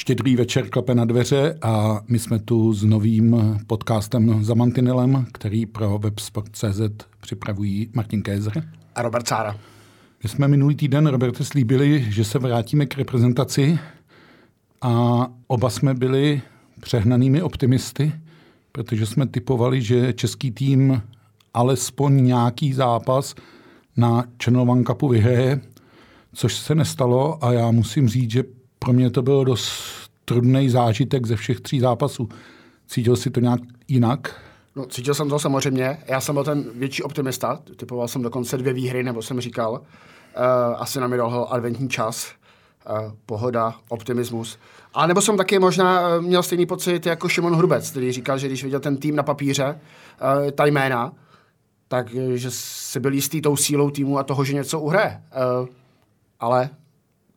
Štědrý večer klepe na dveře a my jsme tu s novým podcastem za Mantinelem, který pro websport.cz připravují Martin Kézer a Robert Cára. My jsme minulý týden, Roberte, slíbili, že se vrátíme k reprezentaci a oba jsme byli přehnanými optimisty, protože jsme typovali, že český tým alespoň nějaký zápas na Channel Cupu vyhraje, což se nestalo a já musím říct, že pro mě to bylo dost trudný zážitek ze všech tří zápasů. Cítil si to nějak jinak? No, cítil jsem to samozřejmě. Já jsem byl ten větší optimista. Typoval jsem dokonce dvě výhry, nebo jsem říkal. Uh, asi na mi dal adventní čas. Uh, pohoda, optimismus. A nebo jsem taky možná uh, měl stejný pocit jako Šimon Hrubec, který říkal, že když viděl ten tým na papíře, uh, ta jména, tak že si byl jistý tou sílou týmu a toho, že něco uhraje. Uh, ale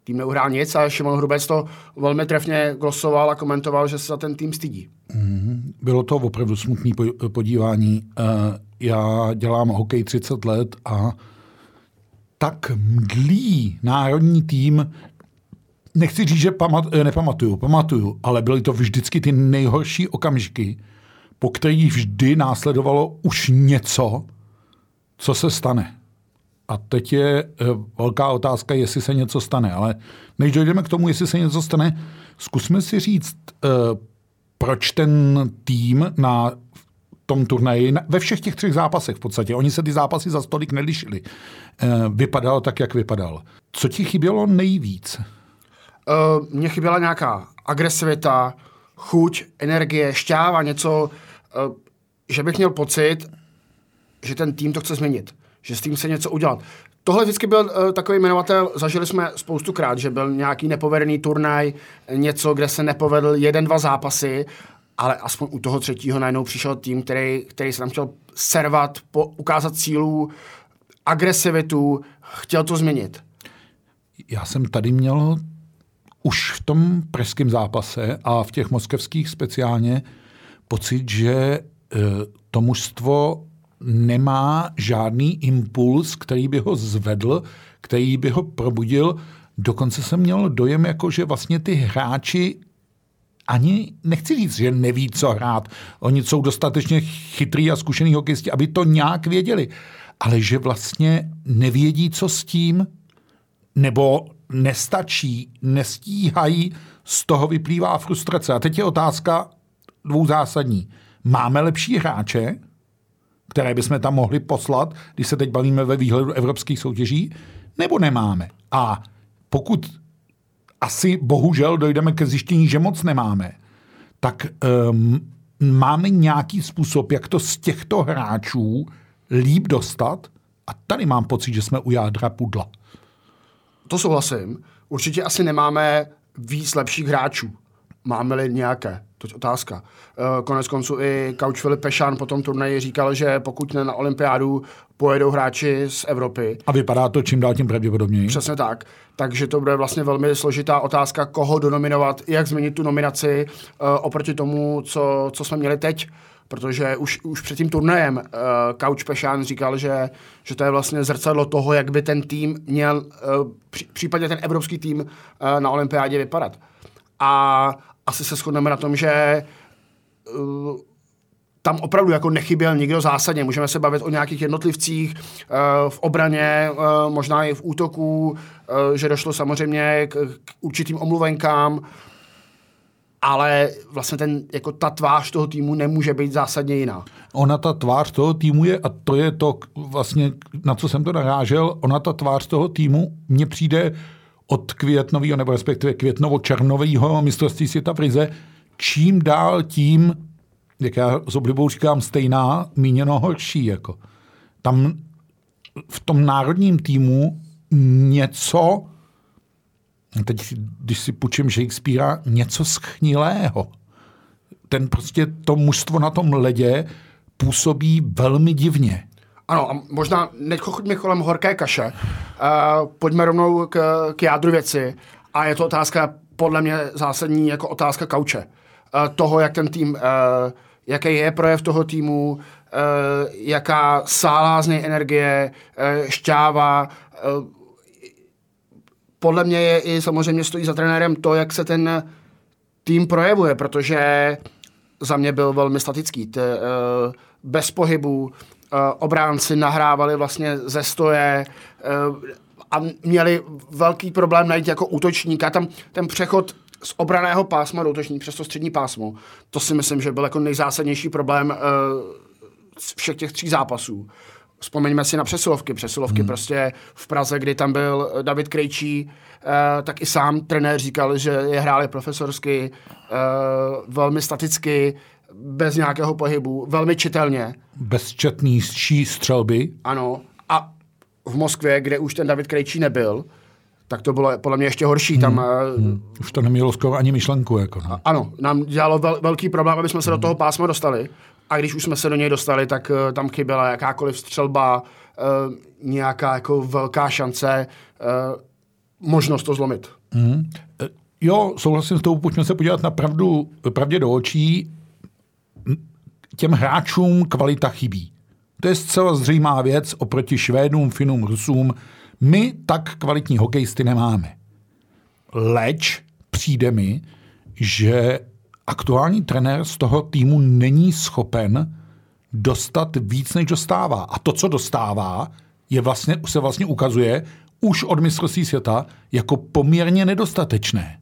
tým neuhrál nic a Šimon Hrubec to velmi trefně glosoval a komentoval, že se za ten tým stydí. Mm-hmm. Bylo to opravdu smutný podívání. Uh, já dělám hokej 30 let a tak mdlý národní tým, nechci říct, že pamat, eh, nepamatuju, pamatuju, ale byly to vždycky ty nejhorší okamžiky, po kterých vždy následovalo už něco, co se stane. A teď je eh, velká otázka, jestli se něco stane. Ale než dojdeme k tomu, jestli se něco stane, zkusme si říct, eh, proč ten tým na tom turnaji, ve všech těch třech zápasech v podstatě, oni se ty zápasy za stolik nelišili, eh, vypadal tak, jak vypadal. Co ti chybělo nejvíc? Uh, mně chyběla nějaká agresivita, chuť, energie, šťáva, něco, uh, že bych měl pocit, že ten tým to chce změnit že s tím se něco udělat. Tohle vždycky byl uh, takový jmenovatel, zažili jsme spoustu krát, že byl nějaký nepovedený turnaj, něco, kde se nepovedl jeden, dva zápasy, ale aspoň u toho třetího najednou přišel tým, který, který se tam chtěl servat, po, ukázat sílu, agresivitu, chtěl to změnit. Já jsem tady měl už v tom pražském zápase a v těch moskevských speciálně pocit, že uh, to mužstvo nemá žádný impuls, který by ho zvedl, který by ho probudil. Dokonce jsem měl dojem, jako že vlastně ty hráči ani nechci říct, že neví, co hrát. Oni jsou dostatečně chytrý a zkušený hokejisti, aby to nějak věděli. Ale že vlastně nevědí, co s tím, nebo nestačí, nestíhají, z toho vyplývá frustrace. A teď je otázka dvou zásadní. Máme lepší hráče, které bychom tam mohli poslat, když se teď bavíme ve výhledu evropských soutěží, nebo nemáme. A pokud asi bohužel dojdeme ke zjištění, že moc nemáme, tak um, máme nějaký způsob, jak to z těchto hráčů líp dostat. A tady mám pocit, že jsme u jádra pudla. To souhlasím. Určitě asi nemáme víc lepších hráčů. Máme-li nějaké? To je otázka. Eh, konec konců i Couch Filip Pešán po tom turnaji říkal, že pokud ne na olympiádu, pojedou hráči z Evropy. A vypadá to čím dál tím pravděpodobněji. Přesně tak. Takže to bude vlastně velmi složitá otázka, koho donominovat, jak změnit tu nominaci uh, oproti tomu, co, co jsme měli teď protože už, už před tím turnajem uh, Couch Pešán říkal, že, že to je vlastně zrcadlo toho, jak by ten tým měl, uh, případně ten evropský tým uh, na olympiádě vypadat. A, asi se shodneme na tom, že uh, tam opravdu jako nechyběl nikdo zásadně. Můžeme se bavit o nějakých jednotlivcích uh, v obraně, uh, možná i v útoku, že došlo samozřejmě k, k určitým omluvenkám, ale vlastně ten, jako ta tvář toho týmu nemůže být zásadně jiná. Ona ta tvář toho týmu je, a to je to vlastně, na co jsem to narážel, ona ta tvář toho týmu mně přijde od květnového, nebo respektive květnovo-černového mistrovství světa v Rize, čím dál tím, jak já s oblibou říkám, stejná, míněno horší. Jako. Tam v tom národním týmu něco, teď když si půjčím Shakespearea, něco schnilého. Ten prostě, to mužstvo na tom ledě působí velmi divně. Ano, a možná nechoďme kolem horké kaše. Uh, pojďme rovnou k, k jádru věci. A je to otázka, podle mě zásadní, jako otázka kauče. Uh, toho, jak ten tým, uh, jaký je projev toho týmu, uh, jaká sálá z něj energie, uh, šťáva. Uh, podle mě je i samozřejmě stojí za trenérem to, jak se ten tým projevuje, protože za mě byl velmi statický. T, uh, bez pohybu, obránci nahrávali vlastně ze stoje eh, a měli velký problém najít jako útočníka. Tam ten přechod z obraného pásma do útočník přes to střední pásmo, to si myslím, že byl jako nejzásadnější problém uh, z všech těch tří zápasů. Vzpomeňme si na přesilovky. Přesilovky hmm. prostě v Praze, kdy tam byl David Krejčí, tak i sám trenér říkal, že je hráli profesorsky, velmi staticky, bez nějakého pohybu, velmi čitelně. Bezčetný střelby. Ano. A v Moskvě, kde už ten David Krejčí nebyl, tak to bylo podle mě ještě horší. Hmm. Tam, hmm. Už to nemělo skoro ani myšlenku. Jako, no. Ano, nám dělalo vel, velký problém, aby jsme se hmm. do toho pásma dostali. A když už jsme se do něj dostali, tak uh, tam chyběla jakákoliv střelba, uh, nějaká jako velká šance, uh, možnost to zlomit. Hmm. Jo, souhlasím s tou, pojďme se podívat na pravdu, pravdě do očí těm hráčům kvalita chybí. To je zcela zřejmá věc oproti Švédům, Finům, Rusům. My tak kvalitní hokejisty nemáme. Leč přijde mi, že aktuální trenér z toho týmu není schopen dostat víc, než dostává. A to, co dostává, je vlastně, se vlastně ukazuje už od mistrovství světa jako poměrně nedostatečné.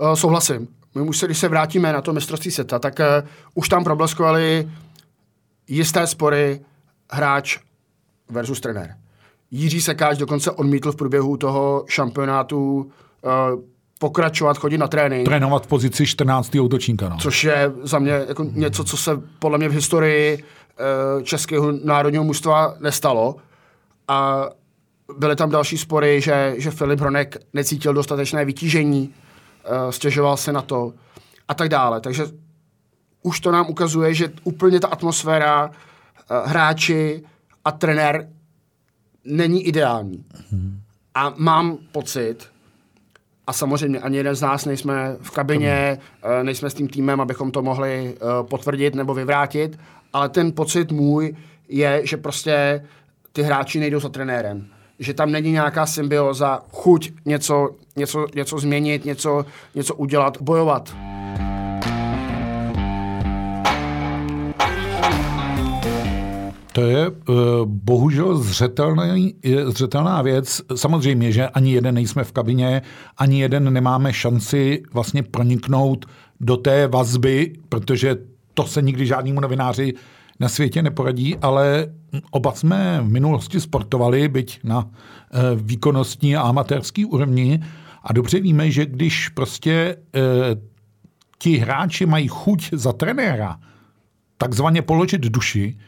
Uh, souhlasím my už se, když se vrátíme na to mistrovství světa, tak uh, už tam probleskovali jisté spory hráč versus trenér. Jiří Sekáč dokonce odmítl v průběhu toho šampionátu uh, pokračovat, chodit na trénink. Trénovat v pozici 14. útočníka. No. Což je za mě jako něco, co se podle mě v historii uh, českého národního mužstva nestalo. A byly tam další spory, že, že Filip Hronek necítil dostatečné vytížení stěžoval se na to a tak dále. Takže už to nám ukazuje, že úplně ta atmosféra, uh, hráči a trenér není ideální. Hmm. A mám pocit, a samozřejmě ani jeden z nás nejsme v kabině, uh, nejsme s tím týmem, abychom to mohli potvrdit nebo vyvrátit, ale ten pocit můj je, že prostě ty hráči nejdou za trenérem že tam není nějaká symbioza, chuť něco, něco, něco změnit, něco, něco udělat, bojovat. To je uh, bohužel zřetelný, zřetelná věc. Samozřejmě, že ani jeden nejsme v kabině, ani jeden nemáme šanci vlastně proniknout do té vazby, protože to se nikdy žádnému novináři na světě neporadí, ale oba jsme v minulosti sportovali, byť na eh, výkonnostní a amatérský úrovni a dobře víme, že když prostě eh, ti hráči mají chuť za trenéra takzvaně položit duši,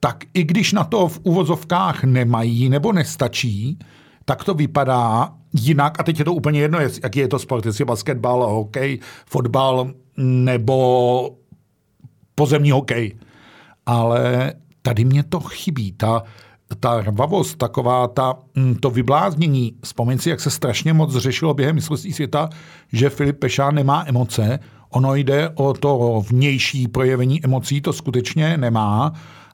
tak i když na to v uvozovkách nemají nebo nestačí, tak to vypadá jinak. A teď je to úplně jedno, jaký je to sport, jestli basketbal, hokej, fotbal nebo pozemní hokej ale tady mě to chybí. Ta, ta rvavost, taková ta, mm, to vybláznění, vzpomeň si, jak se strašně moc řešilo během mistrovství světa, že Filip Pešán nemá emoce, ono jde o to vnější projevení emocí, to skutečně nemá.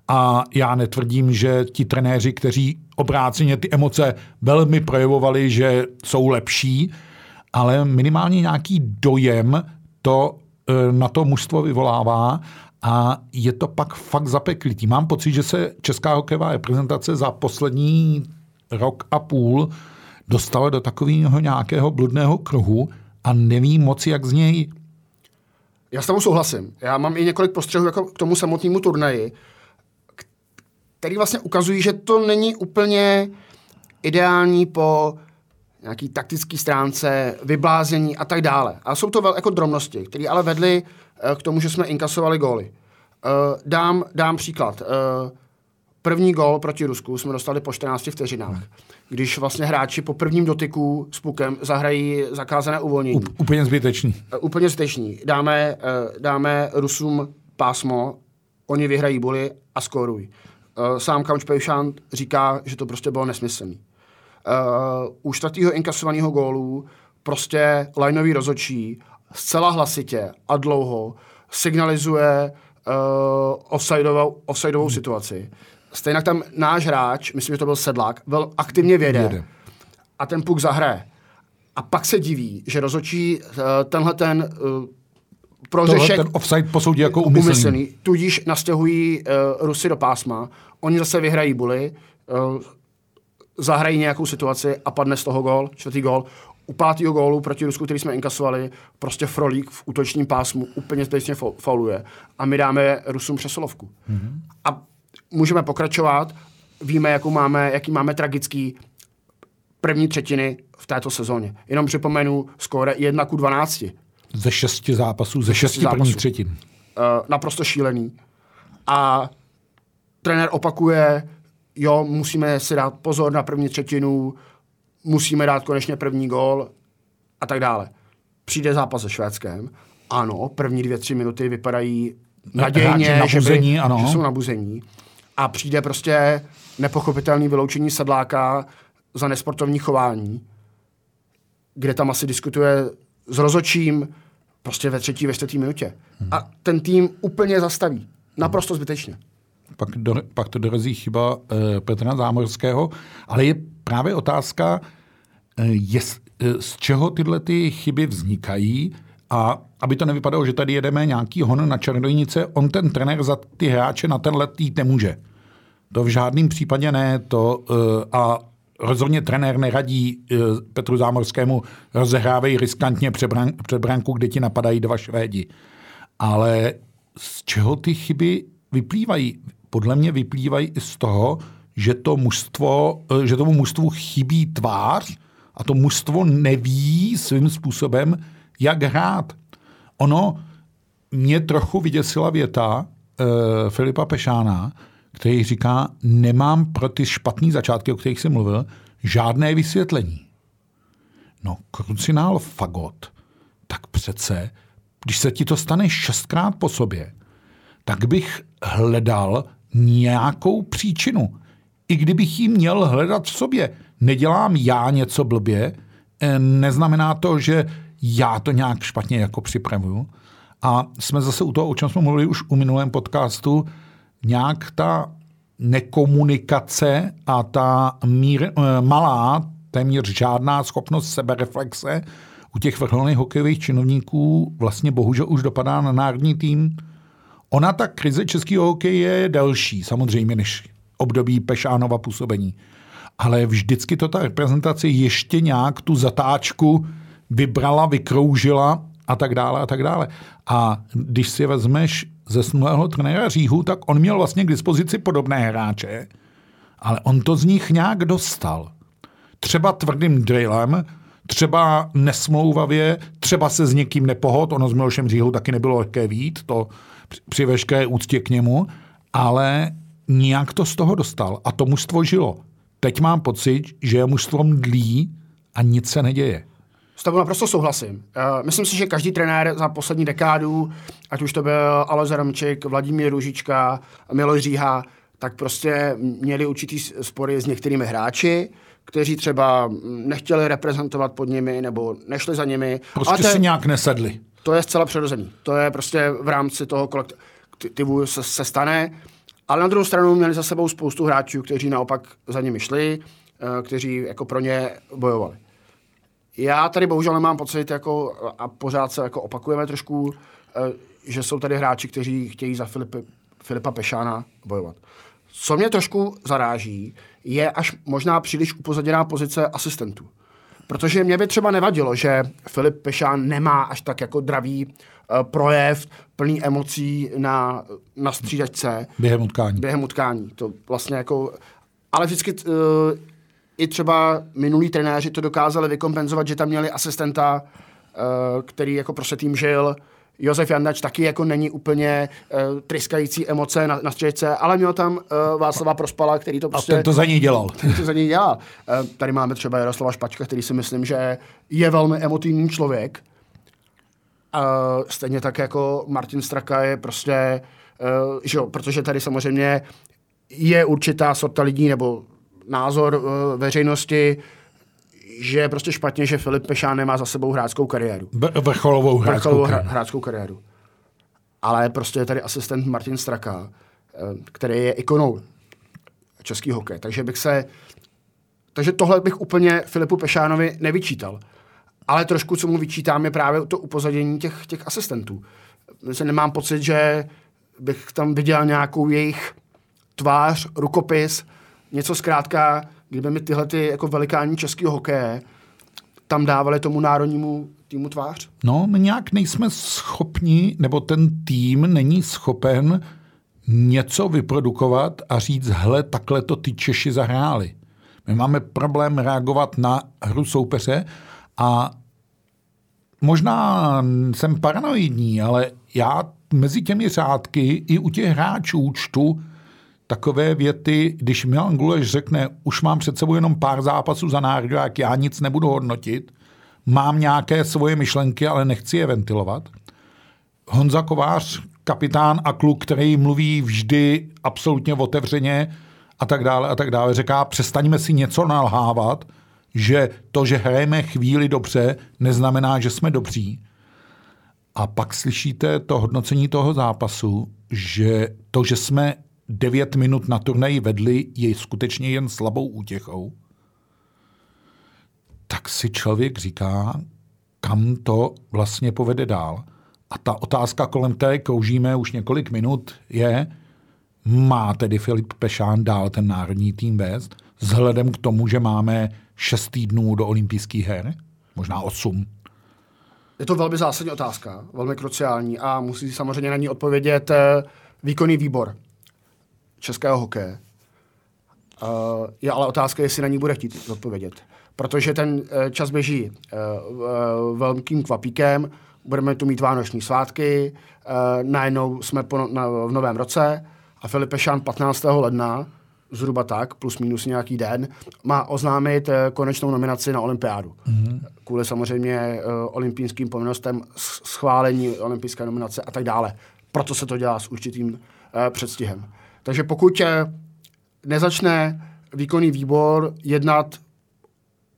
A já netvrdím, že ti trenéři, kteří obráceně ty emoce velmi projevovali, že jsou lepší, ale minimálně nějaký dojem to e, na to mužstvo vyvolává a je to pak fakt zapeklitý. Mám pocit, že se česká hokejová reprezentace za poslední rok a půl dostala do takového nějakého bludného kruhu a neví moc, jak z něj. Já s tebou souhlasím. Já mám i několik postřehů jako k tomu samotnému turnaji, který vlastně ukazují, že to není úplně ideální po nějaký taktický stránce, vyblázení a tak dále. A jsou to vel, jako drobnosti, které ale vedly k tomu, že jsme inkasovali góly. Uh, dám, dám příklad. Uh, První gol proti Rusku jsme dostali po 14 vteřinách, když vlastně hráči po prvním dotyku s pukem zahrají zakázané uvolnění. Úplně zbytečný. Uh, úplně zbytečný. Dáme, uh, dáme Rusům pásmo, oni vyhrají buly a skorují. Uh, sám Couch Pejšant říká, že to prostě bylo nesmyslný. Uh, u čtvrtého inkasovaného gólu prostě lineový rozočí zcela hlasitě a dlouho signalizuje uh, offsideovou, offsideovou hmm. situaci. Stejně tam náš hráč, myslím, že to byl Sedlák, byl aktivně věde, věde. a ten puk zahraje. A pak se diví, že rozočí uh, tenhle ten uh, prořešek... ten offside posoudí jako umyslný. umyslný. Tudíž nastěhují uh, Rusy do pásma, oni zase vyhrají buly, uh, zahrají nějakou situaci a padne z toho gol, čtvrtý gol. U pátého gólu proti Rusku, který jsme inkasovali, prostě Frolík v útočním pásmu úplně zbytečně fauluje a my dáme Rusům přesolovku. Mm-hmm. A můžeme pokračovat, víme, jakou máme, jaký máme tragický první třetiny v této sezóně. Jenom připomenu skóre 1 ku 12. Ze šesti zápasů, ze šesti zápasů. prvních třetin. Uh, naprosto šílený. A trenér opakuje, jo, musíme si dát pozor na první třetinu, musíme dát konečně první gól a tak dále. Přijde zápas se Švédskem, ano, první dvě, tři minuty vypadají nadějně, že, by, ano. že jsou nabuzení. A přijde prostě nepochopitelný vyloučení sedláka za nesportovní chování, kde tam asi diskutuje s rozočím prostě ve třetí, ve čtvrtý minutě. Hmm. A ten tým úplně zastaví. Naprosto zbytečně pak, do, pak to dorazí chyba e, Petra Zámorského, ale je právě otázka, e, je, e, z čeho tyhle ty chyby vznikají a aby to nevypadalo, že tady jedeme nějaký hon na čarodějnice, on ten trenér za ty hráče na tenhle tý nemůže. To v žádném případě ne. To, e, a rozhodně trenér neradí Petru Zámorskému rozehrávej riskantně před, bran, před branku, kde ti napadají dva Švédi. Ale z čeho ty chyby vyplývají? podle mě vyplývají i z toho, že, to mužstvo, eh, že tomu mužstvu chybí tvář a to mužstvo neví svým způsobem, jak hrát. Ono mě trochu vyděsila věta uh, Filipa Pešána, který říká, nemám pro ty špatné začátky, o kterých jsem mluvil, žádné vysvětlení. No, krucinál fagot, tak přece, když se ti to stane šestkrát po sobě, tak bych hledal nějakou příčinu. I kdybych ji měl hledat v sobě. Nedělám já něco blbě, eh, neznamená to, že já to nějak špatně jako připravuju. A jsme zase u toho, o čem jsme mluvili už u minulém podcastu, nějak ta nekomunikace a ta mír, eh, malá, téměř žádná schopnost sebereflexe u těch vrcholných hokejových činovníků vlastně bohužel už dopadá na národní tým. Ona ta krize českého hokeje je delší samozřejmě než období Pešánova působení. Ale vždycky to ta reprezentace ještě nějak tu zatáčku vybrala, vykroužila a tak dále a tak dále. A když si vezmeš ze snulého trenéra Říhu, tak on měl vlastně k dispozici podobné hráče, ale on to z nich nějak dostal. Třeba tvrdým drillem, třeba nesmlouvavě, třeba se s někým nepohod, ono s Milošem Říhou taky nebylo lehké vít, to při veškeré úctě k němu, ale nějak to z toho dostal a to mužstvo žilo. Teď mám pocit, že je mužstvo mdlí a nic se neděje. S tebou naprosto souhlasím. Uh, myslím si, že každý trenér za poslední dekádu, ať už to byl Alois Romčik, Vladimír Ružička, Miloš Říha, tak prostě měli určitý spory s některými hráči, kteří třeba nechtěli reprezentovat pod nimi nebo nešli za nimi. Prostě ale si nějak nesedli. To je zcela přirozený. To je prostě v rámci toho kolektivu se, se stane. Ale na druhou stranu měli za sebou spoustu hráčů, kteří naopak za nimi šli, eh, kteří jako pro ně bojovali. Já tady bohužel nemám pocit, jako, a pořád se jako opakujeme trošku, eh, že jsou tady hráči, kteří chtějí za Filipy, Filipa Pešána bojovat. Co mě trošku zaráží, je až možná příliš upozaděná pozice asistentů. Protože mě by třeba nevadilo, že Filip Pešán nemá až tak jako dravý uh, projev, plný emocí na, na střídačce. Během utkání. Během utkání. To vlastně jako... Ale vždycky uh, i třeba minulí trenéři to dokázali vykompenzovat, že tam měli asistenta, uh, který jako prostě tým žil, Josef Jandač taky jako není úplně uh, tryskající emoce na, na střečce, ale měl tam uh, Václava Prospala, který to prostě... A ten to za něj dělal. Ten to za něj dělal. Uh, tady máme třeba Jaroslava Špačka, který si myslím, že je velmi emotivní člověk. Uh, stejně tak jako Martin Straka je prostě, uh, že jo, protože tady samozřejmě je určitá sorta lidí nebo názor uh, veřejnosti, že je prostě špatně, že Filip Pešán nemá za sebou hráčskou kariéru. vrcholovou hráčskou, vrcholovou kariéru. hráčskou kariéru. Ale prostě je tady asistent Martin Straka, eh, který je ikonou český hokej. Takže bych se... Takže tohle bych úplně Filipu Pešánovi nevyčítal. Ale trošku, co mu vyčítám, je právě to upozadění těch, těch asistentů. Myslím, nemám pocit, že bych tam viděl nějakou jejich tvář, rukopis, něco zkrátka, kdyby mi tyhle ty jako velikáni českého hokeje tam dávali tomu národnímu týmu tvář? No, my nějak nejsme schopni, nebo ten tým není schopen něco vyprodukovat a říct, hle, takhle to ty Češi zahráli. My máme problém reagovat na hru soupeře a možná jsem paranoidní, ale já mezi těmi řádky i u těch hráčů čtu takové věty, když Milan Guleš řekne, už mám před sebou jenom pár zápasů za národák, já nic nebudu hodnotit, mám nějaké svoje myšlenky, ale nechci je ventilovat. Honza Kovář, kapitán a kluk, který mluví vždy absolutně otevřeně a tak dále a tak dále, říká, přestaňme si něco nalhávat, že to, že hrajeme chvíli dobře, neznamená, že jsme dobří. A pak slyšíte to hodnocení toho zápasu, že to, že jsme devět minut na turnaji vedli, je skutečně jen slabou útěchou, tak si člověk říká, kam to vlastně povede dál. A ta otázka, kolem které koužíme už několik minut, je, má tedy Filip Pešán dál ten národní tým vést, vzhledem k tomu, že máme šest týdnů do olympijských her, možná osm. Je to velmi zásadní otázka, velmi kruciální a musí samozřejmě na ní odpovědět eh, výkonný výbor českého hokeje. Uh, je ale otázka, jestli na ní bude chtít odpovědět. Protože ten uh, čas běží uh, uh, velkým kvapíkem, budeme tu mít vánoční svátky, uh, najednou jsme po, no, na, v novém roce a Filip Pešán 15. ledna, zhruba tak, plus minus nějaký den, má oznámit uh, konečnou nominaci na olympiádu. Mm-hmm. Kvůli samozřejmě uh, olympijským povinnostem schválení olympijské nominace a tak dále. Proto se to dělá s určitým uh, předstihem. Takže pokud nezačne výkonný výbor jednat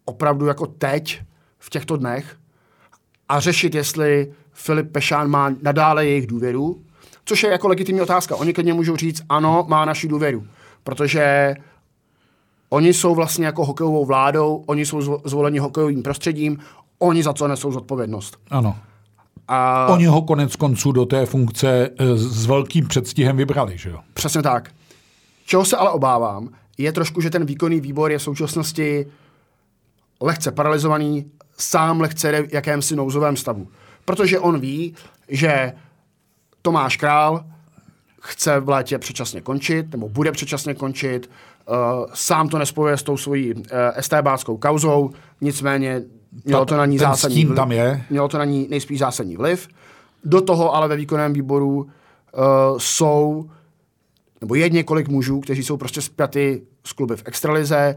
opravdu jako teď, v těchto dnech, a řešit, jestli Filip Pešán má nadále jejich důvěru, což je jako legitimní otázka. Oni klidně můžou říct, ano, má naši důvěru, protože oni jsou vlastně jako hokejovou vládou, oni jsou zvoleni hokejovým prostředím, oni za to nesou zodpovědnost. Ano. A... Oni ho konec konců do té funkce eh, s velkým předstihem vybrali, že jo? Přesně tak. Čeho se ale obávám, je trošku, že ten výkonný výbor je v současnosti lehce paralizovaný, sám lehce v jakémsi nouzovém stavu. Protože on ví, že Tomáš Král chce v létě předčasně končit, nebo bude předčasně končit, uh, sám to nespojuje s tou svojí uh, estébáckou kauzou, nicméně Mělo to na ní zásadní vliv. tam je. Mělo to na ní nejspíš zásadní vliv. Do toho ale ve výkonném výboru uh, jsou, nebo je několik mužů, kteří jsou prostě spjaty s kluby v extralize.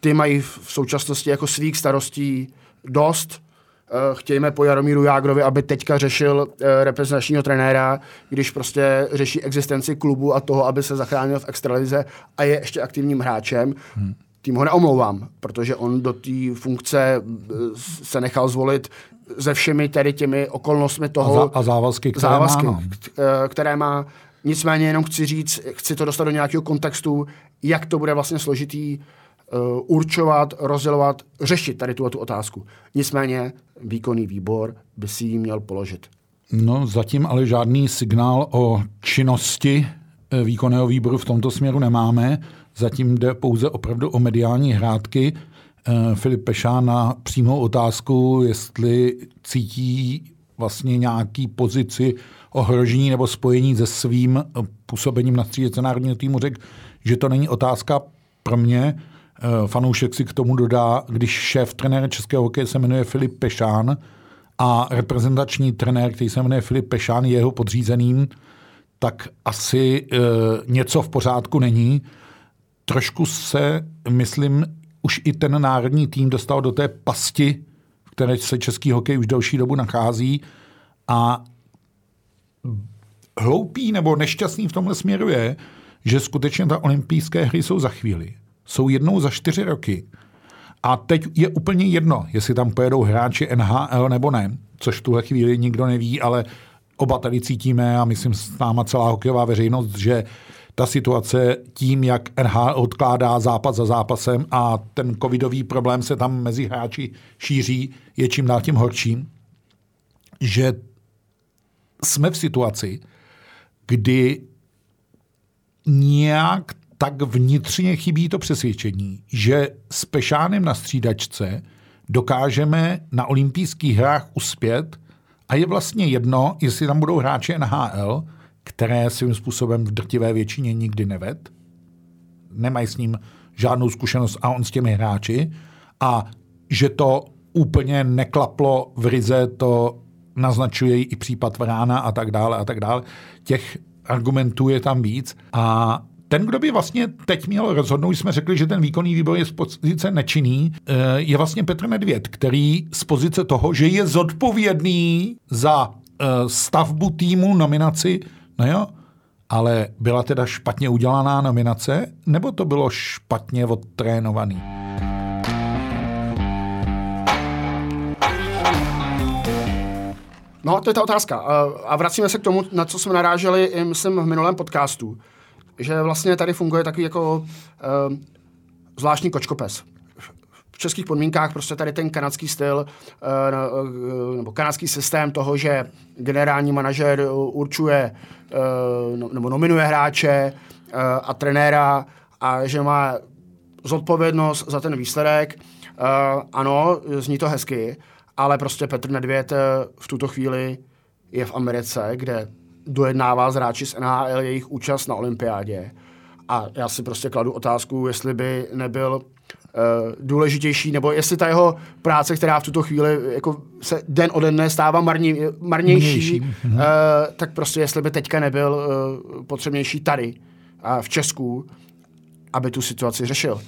Ty mají v současnosti jako svých starostí dost. Uh, chtějme po Jaromíru Jágrovi, aby teďka řešil uh, reprezentačního trenéra, když prostě řeší existenci klubu a toho, aby se zachránil v extralize a je ještě aktivním hráčem. Hmm tím ho neomlouvám, protože on do té funkce eh, se nechal zvolit se všemi tedy těmi okolnostmi toho. A, za, a závazky, které závazky, má. No. Eh, které má. Nicméně jenom chci říct, chci to dostat do nějakého kontextu, jak to bude vlastně složitý uh, určovat, rozdělovat, řešit tady tuto otázku. Nicméně výkonný výbor by si ji měl položit. No, zatím ale žádný signál o činnosti výkonného výboru v tomto směru nemáme. Zatím jde pouze opravdu o mediální hrádky. Eh, Filip Pešán na přímou otázku, jestli cítí vlastně nějaký pozici ohrožení nebo spojení se svým eh, působením na střídece národního týmu, řekl, že to není otázka pro mě. Eh, fanoušek si k tomu dodá, když šéf trenéra českého hokeje se jmenuje Filip Pešán a reprezentační trenér, který se jmenuje Filip Pešán, je jeho podřízeným, tak asi e, něco v pořádku není. Trošku se, myslím, už i ten národní tým dostal do té pasti, v které se český hokej už delší dobu nachází a hloupý nebo nešťastný v tomhle směru je, že skutečně ta olympijské hry jsou za chvíli. Jsou jednou za čtyři roky. A teď je úplně jedno, jestli tam pojedou hráči NHL nebo ne, což v tuhle chvíli nikdo neví, ale oba tady cítíme a myslím s náma celá hokejová veřejnost, že ta situace tím, jak NHL odkládá zápas za zápasem a ten covidový problém se tam mezi hráči šíří, je čím dál tím horším, že jsme v situaci, kdy nějak tak vnitřně chybí to přesvědčení, že s Pešánem na střídačce dokážeme na olympijských hrách uspět a je vlastně jedno, jestli tam budou hráči NHL, které svým způsobem v drtivé většině nikdy neved, nemají s ním žádnou zkušenost a on s těmi hráči. A že to úplně neklaplo v Rize, to naznačuje i případ Vrána a tak dále a tak dále. Těch argumentů je tam víc. A ten, kdo by vlastně teď měl rozhodnout, jsme řekli, že ten výkonný výbor je z pozice nečinný, eh, je vlastně Petr Nedvěd, který z pozice toho, že je zodpovědný za eh, stavbu týmu, nominaci, no jo, ale byla teda špatně udělaná nominace, nebo to bylo špatně odtrénovaný? No, to je ta otázka. A vracíme se k tomu, na co jsme naráželi, myslím, v minulém podcastu že vlastně tady funguje takový jako uh, zvláštní kočkopes. V českých podmínkách prostě tady ten kanadský styl uh, nebo kanadský systém toho, že generální manažer určuje uh, nebo nominuje hráče uh, a trenéra a že má zodpovědnost za ten výsledek. Uh, ano, zní to hezky, ale prostě Petr Nedvěd v tuto chvíli je v Americe, kde dojednává s hráči z NHL jejich účast na olympiádě. A já si prostě kladu otázku, jestli by nebyl uh, důležitější, nebo jestli ta jeho práce, která v tuto chvíli jako se den ode dne stává marní, marnější, uh, tak prostě jestli by teďka nebyl uh, potřebnější tady uh, v Česku, aby tu situaci řešil.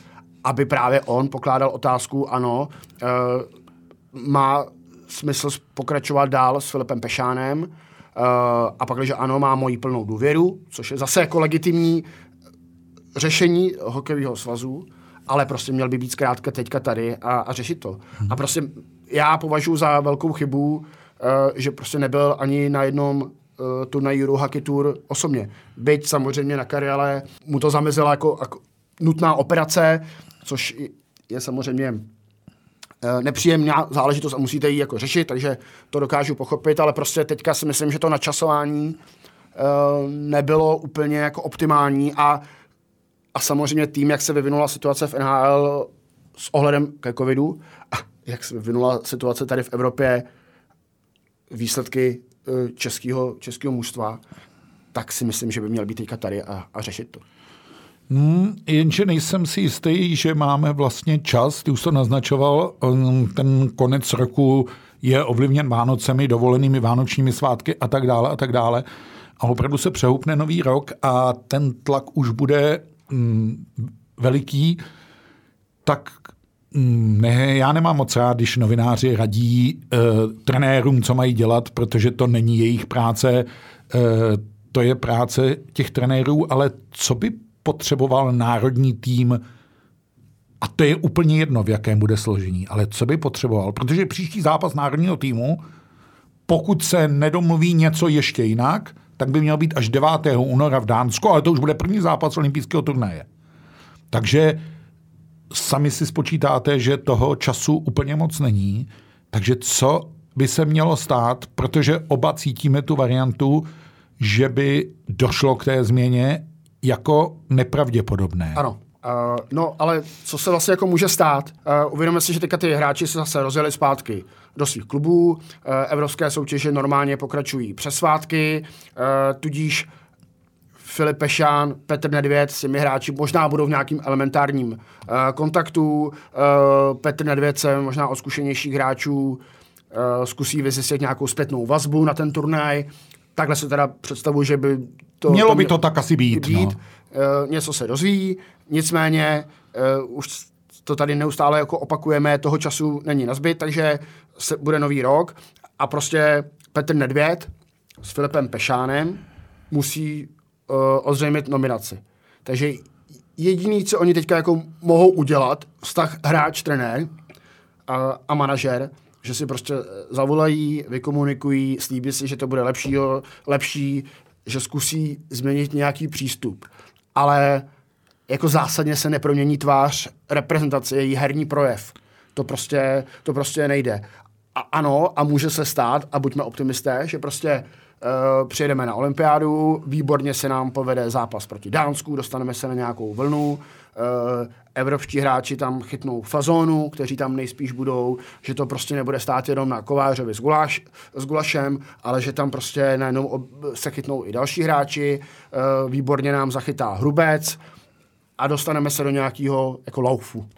Aby právě on pokládal otázku, ano, uh, má smysl pokračovat dál s Filipem Pešánem, a pak, že ano, má moji plnou důvěru, což je zase jako legitimní řešení hokejového svazu, ale prostě měl by být zkrátka teďka tady a, a řešit to. Hmm. A prostě já považuji za velkou chybu, uh, že prostě nebyl ani na jednom uh, turnaji Euro Hockey Tour osobně. Byť samozřejmě na kariále mu to zamezila jako, jako nutná operace, což je samozřejmě Eh, nepříjemná záležitost a musíte ji jako řešit, takže to dokážu pochopit, ale prostě teďka si myslím, že to načasování eh, nebylo úplně jako optimální a, a samozřejmě tím, jak se vyvinula situace v NHL s ohledem ke covidu a jak se vyvinula situace tady v Evropě, výsledky eh, českého, českého mužstva, tak si myslím, že by měl být teďka tady a, a řešit to. Hmm, jenže nejsem si jistý, že máme vlastně čas, ty už to naznačoval, um, ten konec roku je ovlivněn Vánocemi, dovolenými vánočními svátky a tak dále a tak dále. A opravdu se přehoupne nový rok a ten tlak už bude mm, veliký, tak mm, ne, já nemám moc rád, když novináři radí e, trenérům, co mají dělat, protože to není jejich práce, e, to je práce těch trenérů, ale co by potřeboval národní tým, a to je úplně jedno, v jakém bude složení, ale co by potřeboval, protože příští zápas národního týmu, pokud se nedomluví něco ještě jinak, tak by měl být až 9. února v Dánsku, ale to už bude první zápas olympijského turnaje. Takže sami si spočítáte, že toho času úplně moc není. Takže co by se mělo stát, protože oba cítíme tu variantu, že by došlo k té změně jako nepravděpodobné. Ano. Uh, no, ale co se vlastně jako může stát? Uh, uvědomíme si, že teďka ty hráči se zase rozjeli zpátky do svých klubů, uh, evropské soutěže normálně pokračují přes svátky, uh, tudíž Filip Pešán, Petr Nedvěd s těmi hráči možná budou v nějakým elementárním uh, kontaktu. Uh, Petr Nedvěd se možná od zkušenějších hráčů zkusí vyzjistit nějakou zpětnou vazbu na ten turnaj. Takhle se teda představuji, že by to... Mělo to by to tak asi být. být. No. Uh, něco se dozví, nicméně uh, už to tady neustále jako opakujeme, toho času není nazbyt, takže se, bude nový rok a prostě Petr Nedvěd s Filipem Pešánem musí uh, ozřejmit nominaci. Takže jediný, co oni teďka jako mohou udělat, vztah hráč-trenér a, a manažer, že si prostě zavolají, vykomunikují, slíbí si, že to bude lepší, lepší, že zkusí změnit nějaký přístup. Ale jako zásadně se nepromění tvář reprezentace, její herní projev. To prostě, to prostě nejde. A ano, a může se stát, a buďme optimisté, že prostě uh, přijedeme na olympiádu, výborně se nám povede zápas proti Dánsku, dostaneme se na nějakou vlnu, evropští hráči tam chytnou fazónu, kteří tam nejspíš budou, že to prostě nebude stát jenom na Kovářovi s, guláš, s Gulašem, ale že tam prostě najednou se chytnou i další hráči, uh, výborně nám zachytá Hrubec, a dostaneme se do nějakého jako laufu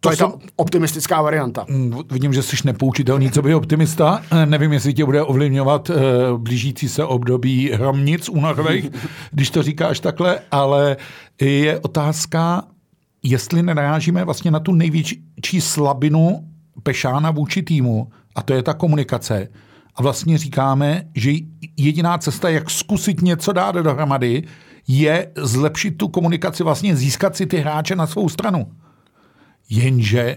to, to jsou... je ta optimistická varianta. Mm, vidím, že jsi nepoučitelný, co by optimista. Eh, nevím, jestli tě bude ovlivňovat uh, blížící se období hromnic únorových, když to říkáš takhle, ale je otázka, jestli nenarážíme vlastně na tu největší slabinu Pešána vůči týmu, a to je ta komunikace. A vlastně říkáme, že jediná cesta, jak zkusit něco dát dohromady, je zlepšit tu komunikaci, vlastně získat si ty hráče na svou stranu. Jenže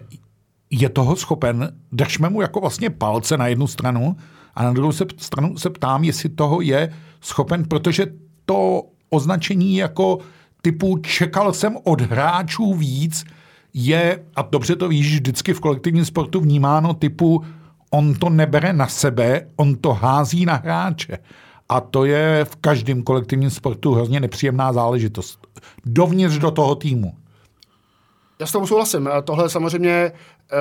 je toho schopen, držme mu jako vlastně palce na jednu stranu a na druhou se, stranu se ptám, jestli toho je schopen, protože to označení jako typu čekal jsem od hráčů víc, je, a dobře to víš, vždycky v kolektivním sportu vnímáno typu on to nebere na sebe, on to hází na hráče. A to je v každém kolektivním sportu hrozně nepříjemná záležitost. Dovnitř do toho týmu. Já s tomu souhlasím. Tohle samozřejmě, eh,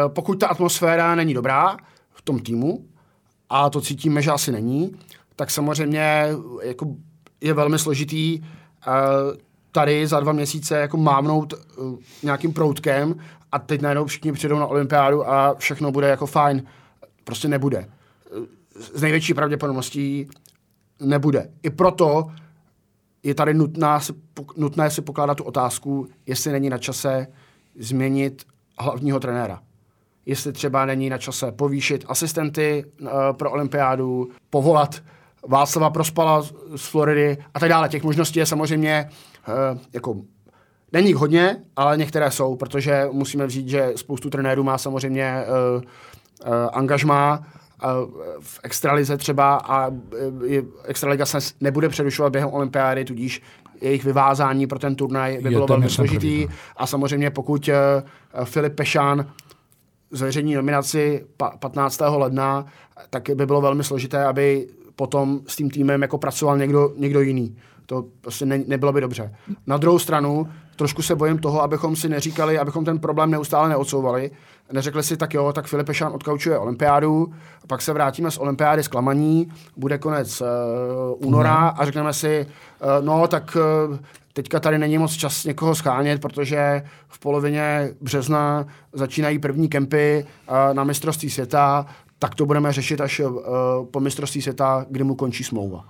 pokud ta atmosféra není dobrá v tom týmu, a to cítíme, že asi není, tak samozřejmě jako je velmi složitý eh, tady za dva měsíce jako mávnout eh, nějakým proutkem a teď najednou všichni přijdou na olympiádu a všechno bude jako fajn. Prostě nebude. Z největší pravděpodobností nebude. I proto je tady nutná, nutné si pokládat tu otázku, jestli není na čase změnit hlavního trenéra. Jestli třeba není na čase povýšit asistenty uh, pro olympiádu, povolat Václava Prospala z Floridy a tak dále. Těch možností je samozřejmě uh, jako Není jich hodně, ale některé jsou, protože musíme vzít, že spoustu trenérů má samozřejmě uh, uh, angažmá v extralize třeba a e, extraliga se nebude přerušovat během olympiády, tudíž jejich vyvázání pro ten turnaj by bylo velmi složitý. A samozřejmě pokud e, Filip Pešán zveřejní nominaci 15. ledna, tak by bylo velmi složité, aby potom s tím týmem jako pracoval někdo, někdo jiný. To prostě ne, nebylo by dobře. Na druhou stranu, trošku se bojím toho, abychom si neříkali, abychom ten problém neustále neodsouvali. Neřekli si, tak jo, tak Filip Pešán odkaučuje olympiádu, pak se vrátíme z olympiády zklamaní, bude konec uh, února mm. a řekneme si, uh, no tak uh, teďka tady není moc čas někoho schánět, protože v polovině března začínají první kempy uh, na mistrovství světa, tak to budeme řešit až uh, po mistrovství světa, kdy mu končí smlouva.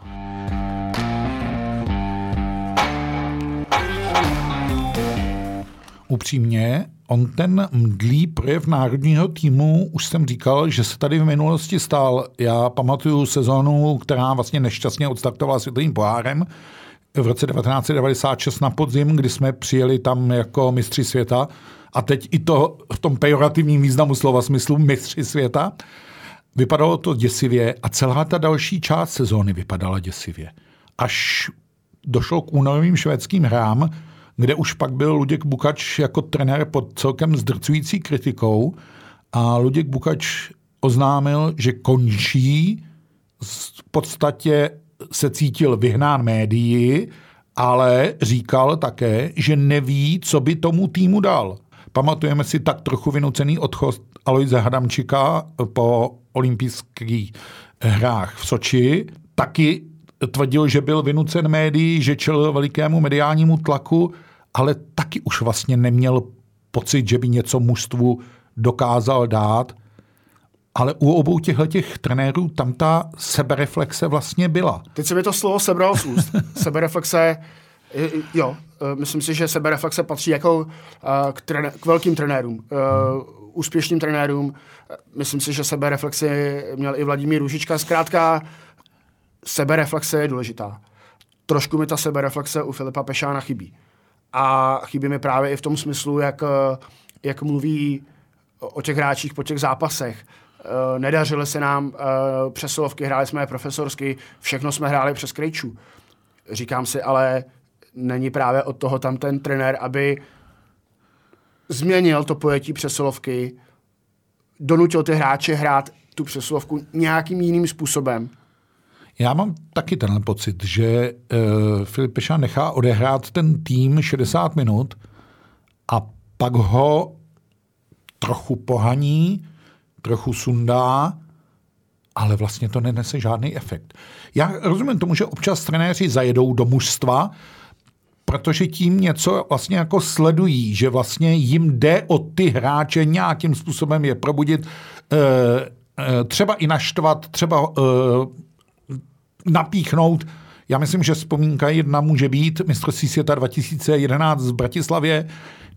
Upřímně, on ten mdlý projev národního týmu, už jsem říkal, že se tady v minulosti stál. Já pamatuju sezónu, která vlastně nešťastně odstartovala světovým pohárem v roce 1996 na podzim, kdy jsme přijeli tam jako mistři světa a teď i to v tom pejorativním významu slova smyslu mistři světa. Vypadalo to děsivě a celá ta další část sezóny vypadala děsivě. Až došlo k únorovým švédským hrám, kde už pak byl Luděk Bukač jako trenér pod celkem zdrcující kritikou a Luděk Bukač oznámil, že končí, v podstatě se cítil vyhnán médií, ale říkal také, že neví, co by tomu týmu dal. Pamatujeme si tak trochu vynucený odchod Aloise Hadamčika po olympijských hrách v Soči. Taky tvrdil, že byl vynucen médií, že čelil velikému mediálnímu tlaku, ale taky už vlastně neměl pocit, že by něco mužstvu dokázal dát. ale u obou těchto těch trenérů tam ta sebereflexe vlastně byla. Teď se mi to slovo sebral z úst. sebereflexe, jo, e, myslím si, že sebereflexe patří jako e, k, trené, k velkým trenérům, úspěšným trenérům. Myslím si, že sebereflexy měl i Vladimír Růžička. Zkrátka, sebereflexe je důležitá. Trošku mi ta sebereflexe u Filipa Pešána chybí. A chybí mi právě i v tom smyslu, jak, jak mluví o těch hráčích po těch zápasech. Uh, nedařily se nám uh, přesilovky, hráli jsme je profesorsky, všechno jsme hráli přes Krejčů. Říkám si, ale není právě od toho tam ten trenér, aby změnil to pojetí přesilovky, donutil ty hráče hrát tu přesilovku nějakým jiným způsobem. Já mám taky tenhle pocit, že uh, Filip Peša nechá odehrát ten tým 60 minut a pak ho trochu pohaní, trochu sundá, ale vlastně to nenese žádný efekt. Já rozumím tomu, že občas trenéři zajedou do mužstva, protože tím něco vlastně jako sledují, že vlastně jim jde o ty hráče nějakým způsobem je probudit, eh, eh, třeba i naštvat, třeba napíchnout. Já myslím, že vzpomínka jedna může být mistrovství světa 2011 v Bratislavě,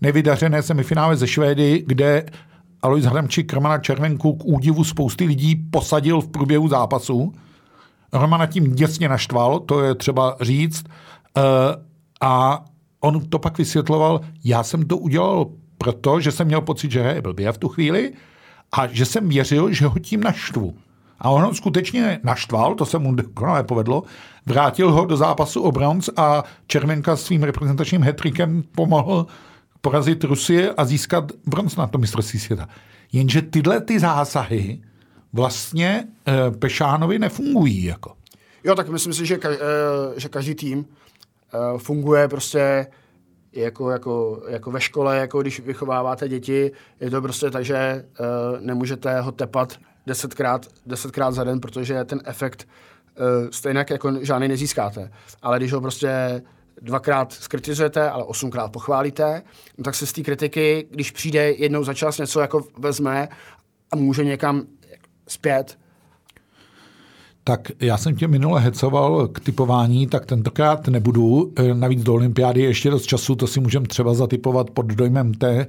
nevydařené semifinále ze Švédy, kde Alois Hramčík Romana Červenku k údivu spousty lidí posadil v průběhu zápasu. Romana tím děsně naštval, to je třeba říct. Uh, a on to pak vysvětloval, já jsem to udělal proto, že jsem měl pocit, že je blbě v tu chvíli a že jsem věřil, že ho tím naštvu. A on ho skutečně naštval, to se mu dokonale povedlo, vrátil ho do zápasu o bronz a Červenka svým reprezentačním hetrikem pomohl porazit Rusie a získat bronz na to mistrovství světa. Jenže tyhle ty zásahy vlastně e, Pešánovi nefungují. Jako. Jo, tak myslím si, že, ka, e, že každý tým e, funguje prostě jako, jako, jako ve škole, jako když vychováváte děti, je to prostě tak, že uh, nemůžete ho tepat desetkrát, desetkrát za den, protože ten efekt uh, stejně jako žádný nezískáte. Ale když ho prostě dvakrát skritizujete, ale osmkrát pochválíte, no tak se z té kritiky, když přijde jednou za čas něco jako vezme a může někam zpět, tak já jsem tě minule hecoval k typování, tak tentokrát nebudu. E, navíc do olympiády je ještě dost času, to si můžeme třeba zatypovat pod dojmem té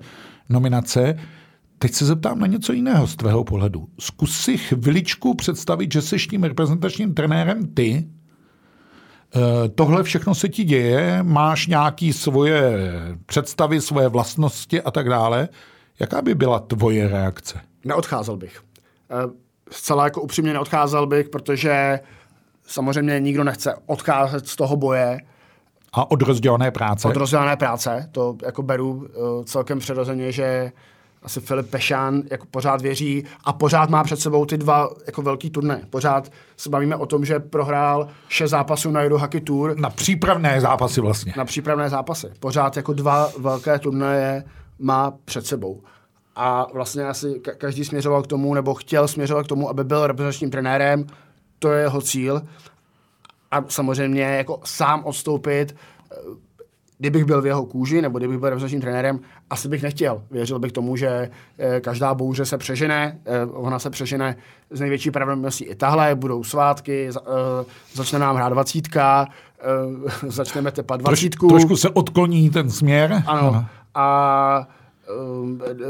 nominace. Teď se zeptám na něco jiného z tvého pohledu. Zkus si chviličku představit, že jsi tím reprezentačním trenérem ty, Eh, tohle všechno se ti děje, máš nějaké svoje představy, svoje vlastnosti a tak dále. Jaká by byla tvoje reakce? Neodcházel bych. Eh, zcela jako upřímně neodcházel bych, protože samozřejmě nikdo nechce odcházet z toho boje. A od rozdělené práce? Od rozdělené práce. To jako beru eh, celkem přirozeně, že asi Filip Pešán jako pořád věří a pořád má před sebou ty dva jako velký turné. Pořád se bavíme o tom, že prohrál šest zápasů na Euro Hockey Tour. Na přípravné zápasy vlastně. Na přípravné zápasy. Pořád jako dva velké turnaje má před sebou. A vlastně asi každý směřoval k tomu, nebo chtěl směřovat k tomu, aby byl reprezentačním trenérem. To je jeho cíl. A samozřejmě jako sám odstoupit kdybych byl v jeho kůži, nebo kdybych byl reprezentačním trenérem, asi bych nechtěl. Věřil bych tomu, že eh, každá bouře se přežene, eh, ona se přežene z největší pravděpodobností i tahle, budou svátky, eh, začne nám hrát dvacítka, začneme tepat dvacítku. Troš, trošku se odkloní ten směr. Ano. A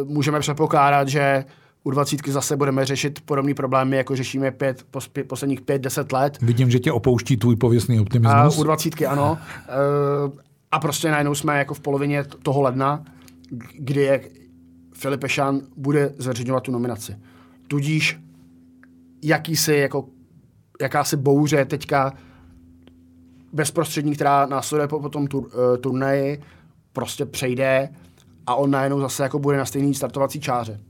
můžeme předpokládat, že u dvacítky zase budeme řešit podobné problémy, jako řešíme pět, posledních pět, deset let. Vidím, že tě opouští tvůj pověstný optimismus. A u dvacítky ano. A prostě najednou jsme jako v polovině toho ledna, kdy je Filip Ešan bude zveřejňovat tu nominaci. Tudíž jakýsi jako, jakási bouře teďka bezprostřední, která následuje po, po tom tur, uh, turnaji, prostě přejde a on najednou zase jako bude na stejný startovací čáře.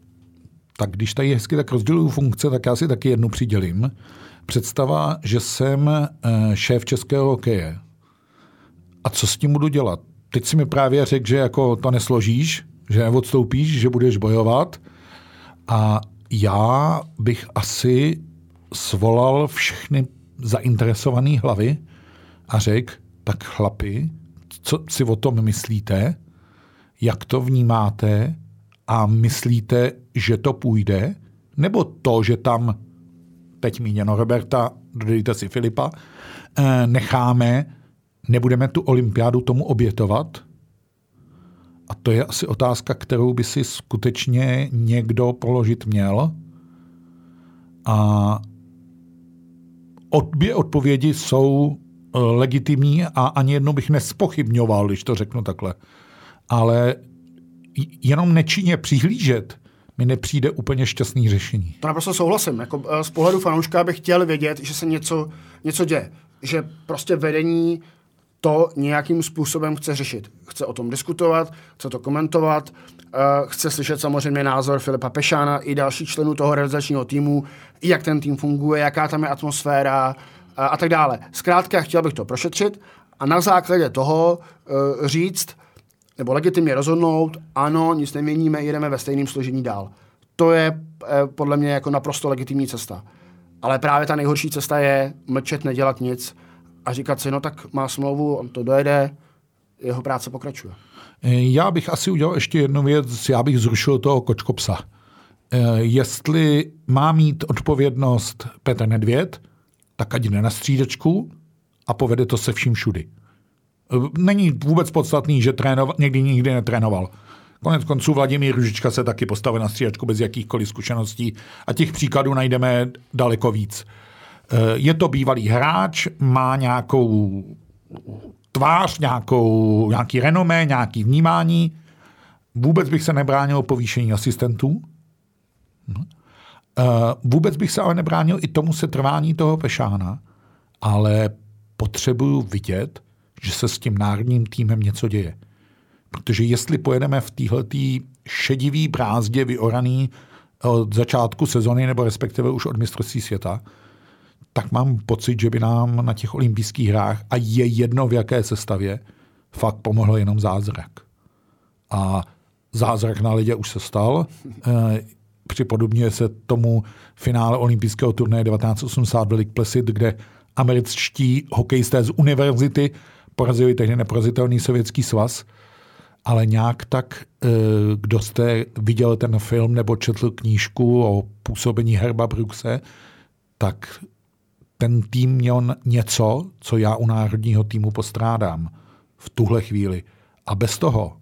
Tak když tady hezky tak rozděluju funkce, tak já si taky jednu přidělím. Představa, že jsem uh, šéf českého hokeje a co s tím budu dělat? Teď si mi právě řekl, že jako to nesložíš, že neodstoupíš, že budeš bojovat. A já bych asi svolal všechny zainteresované hlavy a řekl, tak chlapi, co si o tom myslíte, jak to vnímáte? A myslíte, že to půjde, nebo to, že tam, teď míněno Roberta, dodejte si Filipa, eh, necháme, nebudeme tu olympiádu tomu obětovat? A to je asi otázka, kterou by si skutečně někdo položit měl. A obě odpovědi jsou eh, legitimní a ani jedno bych nespochybňoval, když to řeknu takhle. Ale jenom nečinně přihlížet mi nepřijde úplně šťastný řešení. To naprosto souhlasím. Jako, eh, z pohledu fanouška bych chtěl vědět, že se něco, něco děje. Že prostě vedení to nějakým způsobem chce řešit. Chce o tom diskutovat, chce to komentovat, uh, chce slyšet samozřejmě názor Filipa Pešána i dalších členů toho realizačního týmu, jak ten tým funguje, jaká tam je atmosféra uh, a tak dále. Zkrátka chtěl bych to prošetřit a na základě toho uh, říct, nebo legitimně rozhodnout, ano, nic neměníme, jedeme ve stejném složení dál. To je eh, podle mě jako naprosto legitimní cesta. Ale právě ta nejhorší cesta je mlčet, nedělat nic a říkat si, no tak má smlouvu, on to dojede, jeho práce pokračuje. Eh, já bych asi udělal ještě jednu věc, já bych zrušil toho kočkopsa. Eh, jestli má mít odpovědnost Petr Nedvěd, tak ať jde na střídečku a povede to se vším všudy. Není vůbec podstatný, že trénov, někdy nikdy netrénoval. Konec konců Vladimír Ružička se taky postavil na střídačku bez jakýchkoliv zkušeností a těch příkladů najdeme daleko víc. Eh, je to bývalý hráč, má nějakou tvář, nějakou, nějaký renomé, nějaký vnímání. Vůbec bych se nebránil povýšení asistentů. Uh, vůbec bych se ale nebránil i tomu setrvání toho Pešána, ale potřebuju vidět, že se s tím národním týmem něco děje. Protože jestli pojedeme v téhletý šedivý brázdě vyoraný od začátku sezony, nebo respektive už od mistrovství světa, tak mám pocit, že by nám na těch olympijských hrách, a je jedno v jaké sestavě, fakt pomohl jenom zázrak. A zázrak na lidě už se stal. E, připodobňuje se tomu finále olympijského turnaje 1980 v Lake Placid, kde američtí hokejisté z univerzity porazili tehdy neporazitelný sovětský svaz, ale nějak tak, eh, kdo jste viděl ten film nebo četl knížku o působení Herba Bruxe, tak ten tým měl něco, co já u národního týmu postrádám v tuhle chvíli. A bez toho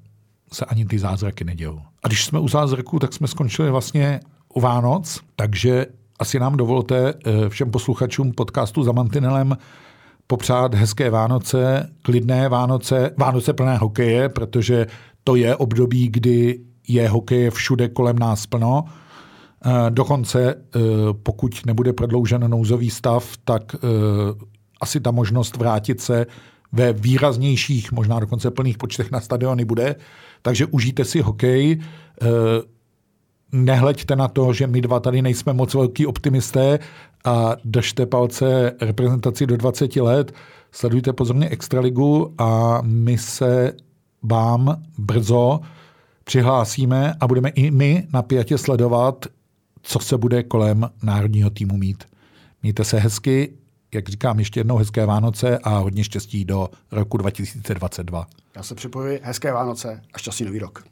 se ani ty zázraky nedějou. A když jsme u zázraků, tak jsme skončili vlastně u Vánoc, takže asi nám dovolte eh, všem posluchačům podcastu za Mantinelem popřát hezké Vánoce, klidné Vánoce, Vánoce plné hokeje, protože to je období, kdy je hokeje všude kolem nás plno. Eh, dokonce, eh, pokud nebude prodloužen nouzový stav, tak eh, asi ta možnost vrátit se ve výraznějších, možná dokonce plných počtech na stadiony bude. Takže užijte si hokej nehleďte na to, že my dva tady nejsme moc velký optimisté a držte palce reprezentaci do 20 let, sledujte pozorně Extraligu a my se vám brzo přihlásíme a budeme i my napjatě sledovat, co se bude kolem národního týmu mít. Mějte se hezky, jak říkám, ještě jednou hezké Vánoce a hodně štěstí do roku 2022. Já se připojuji, hezké Vánoce a šťastný nový rok.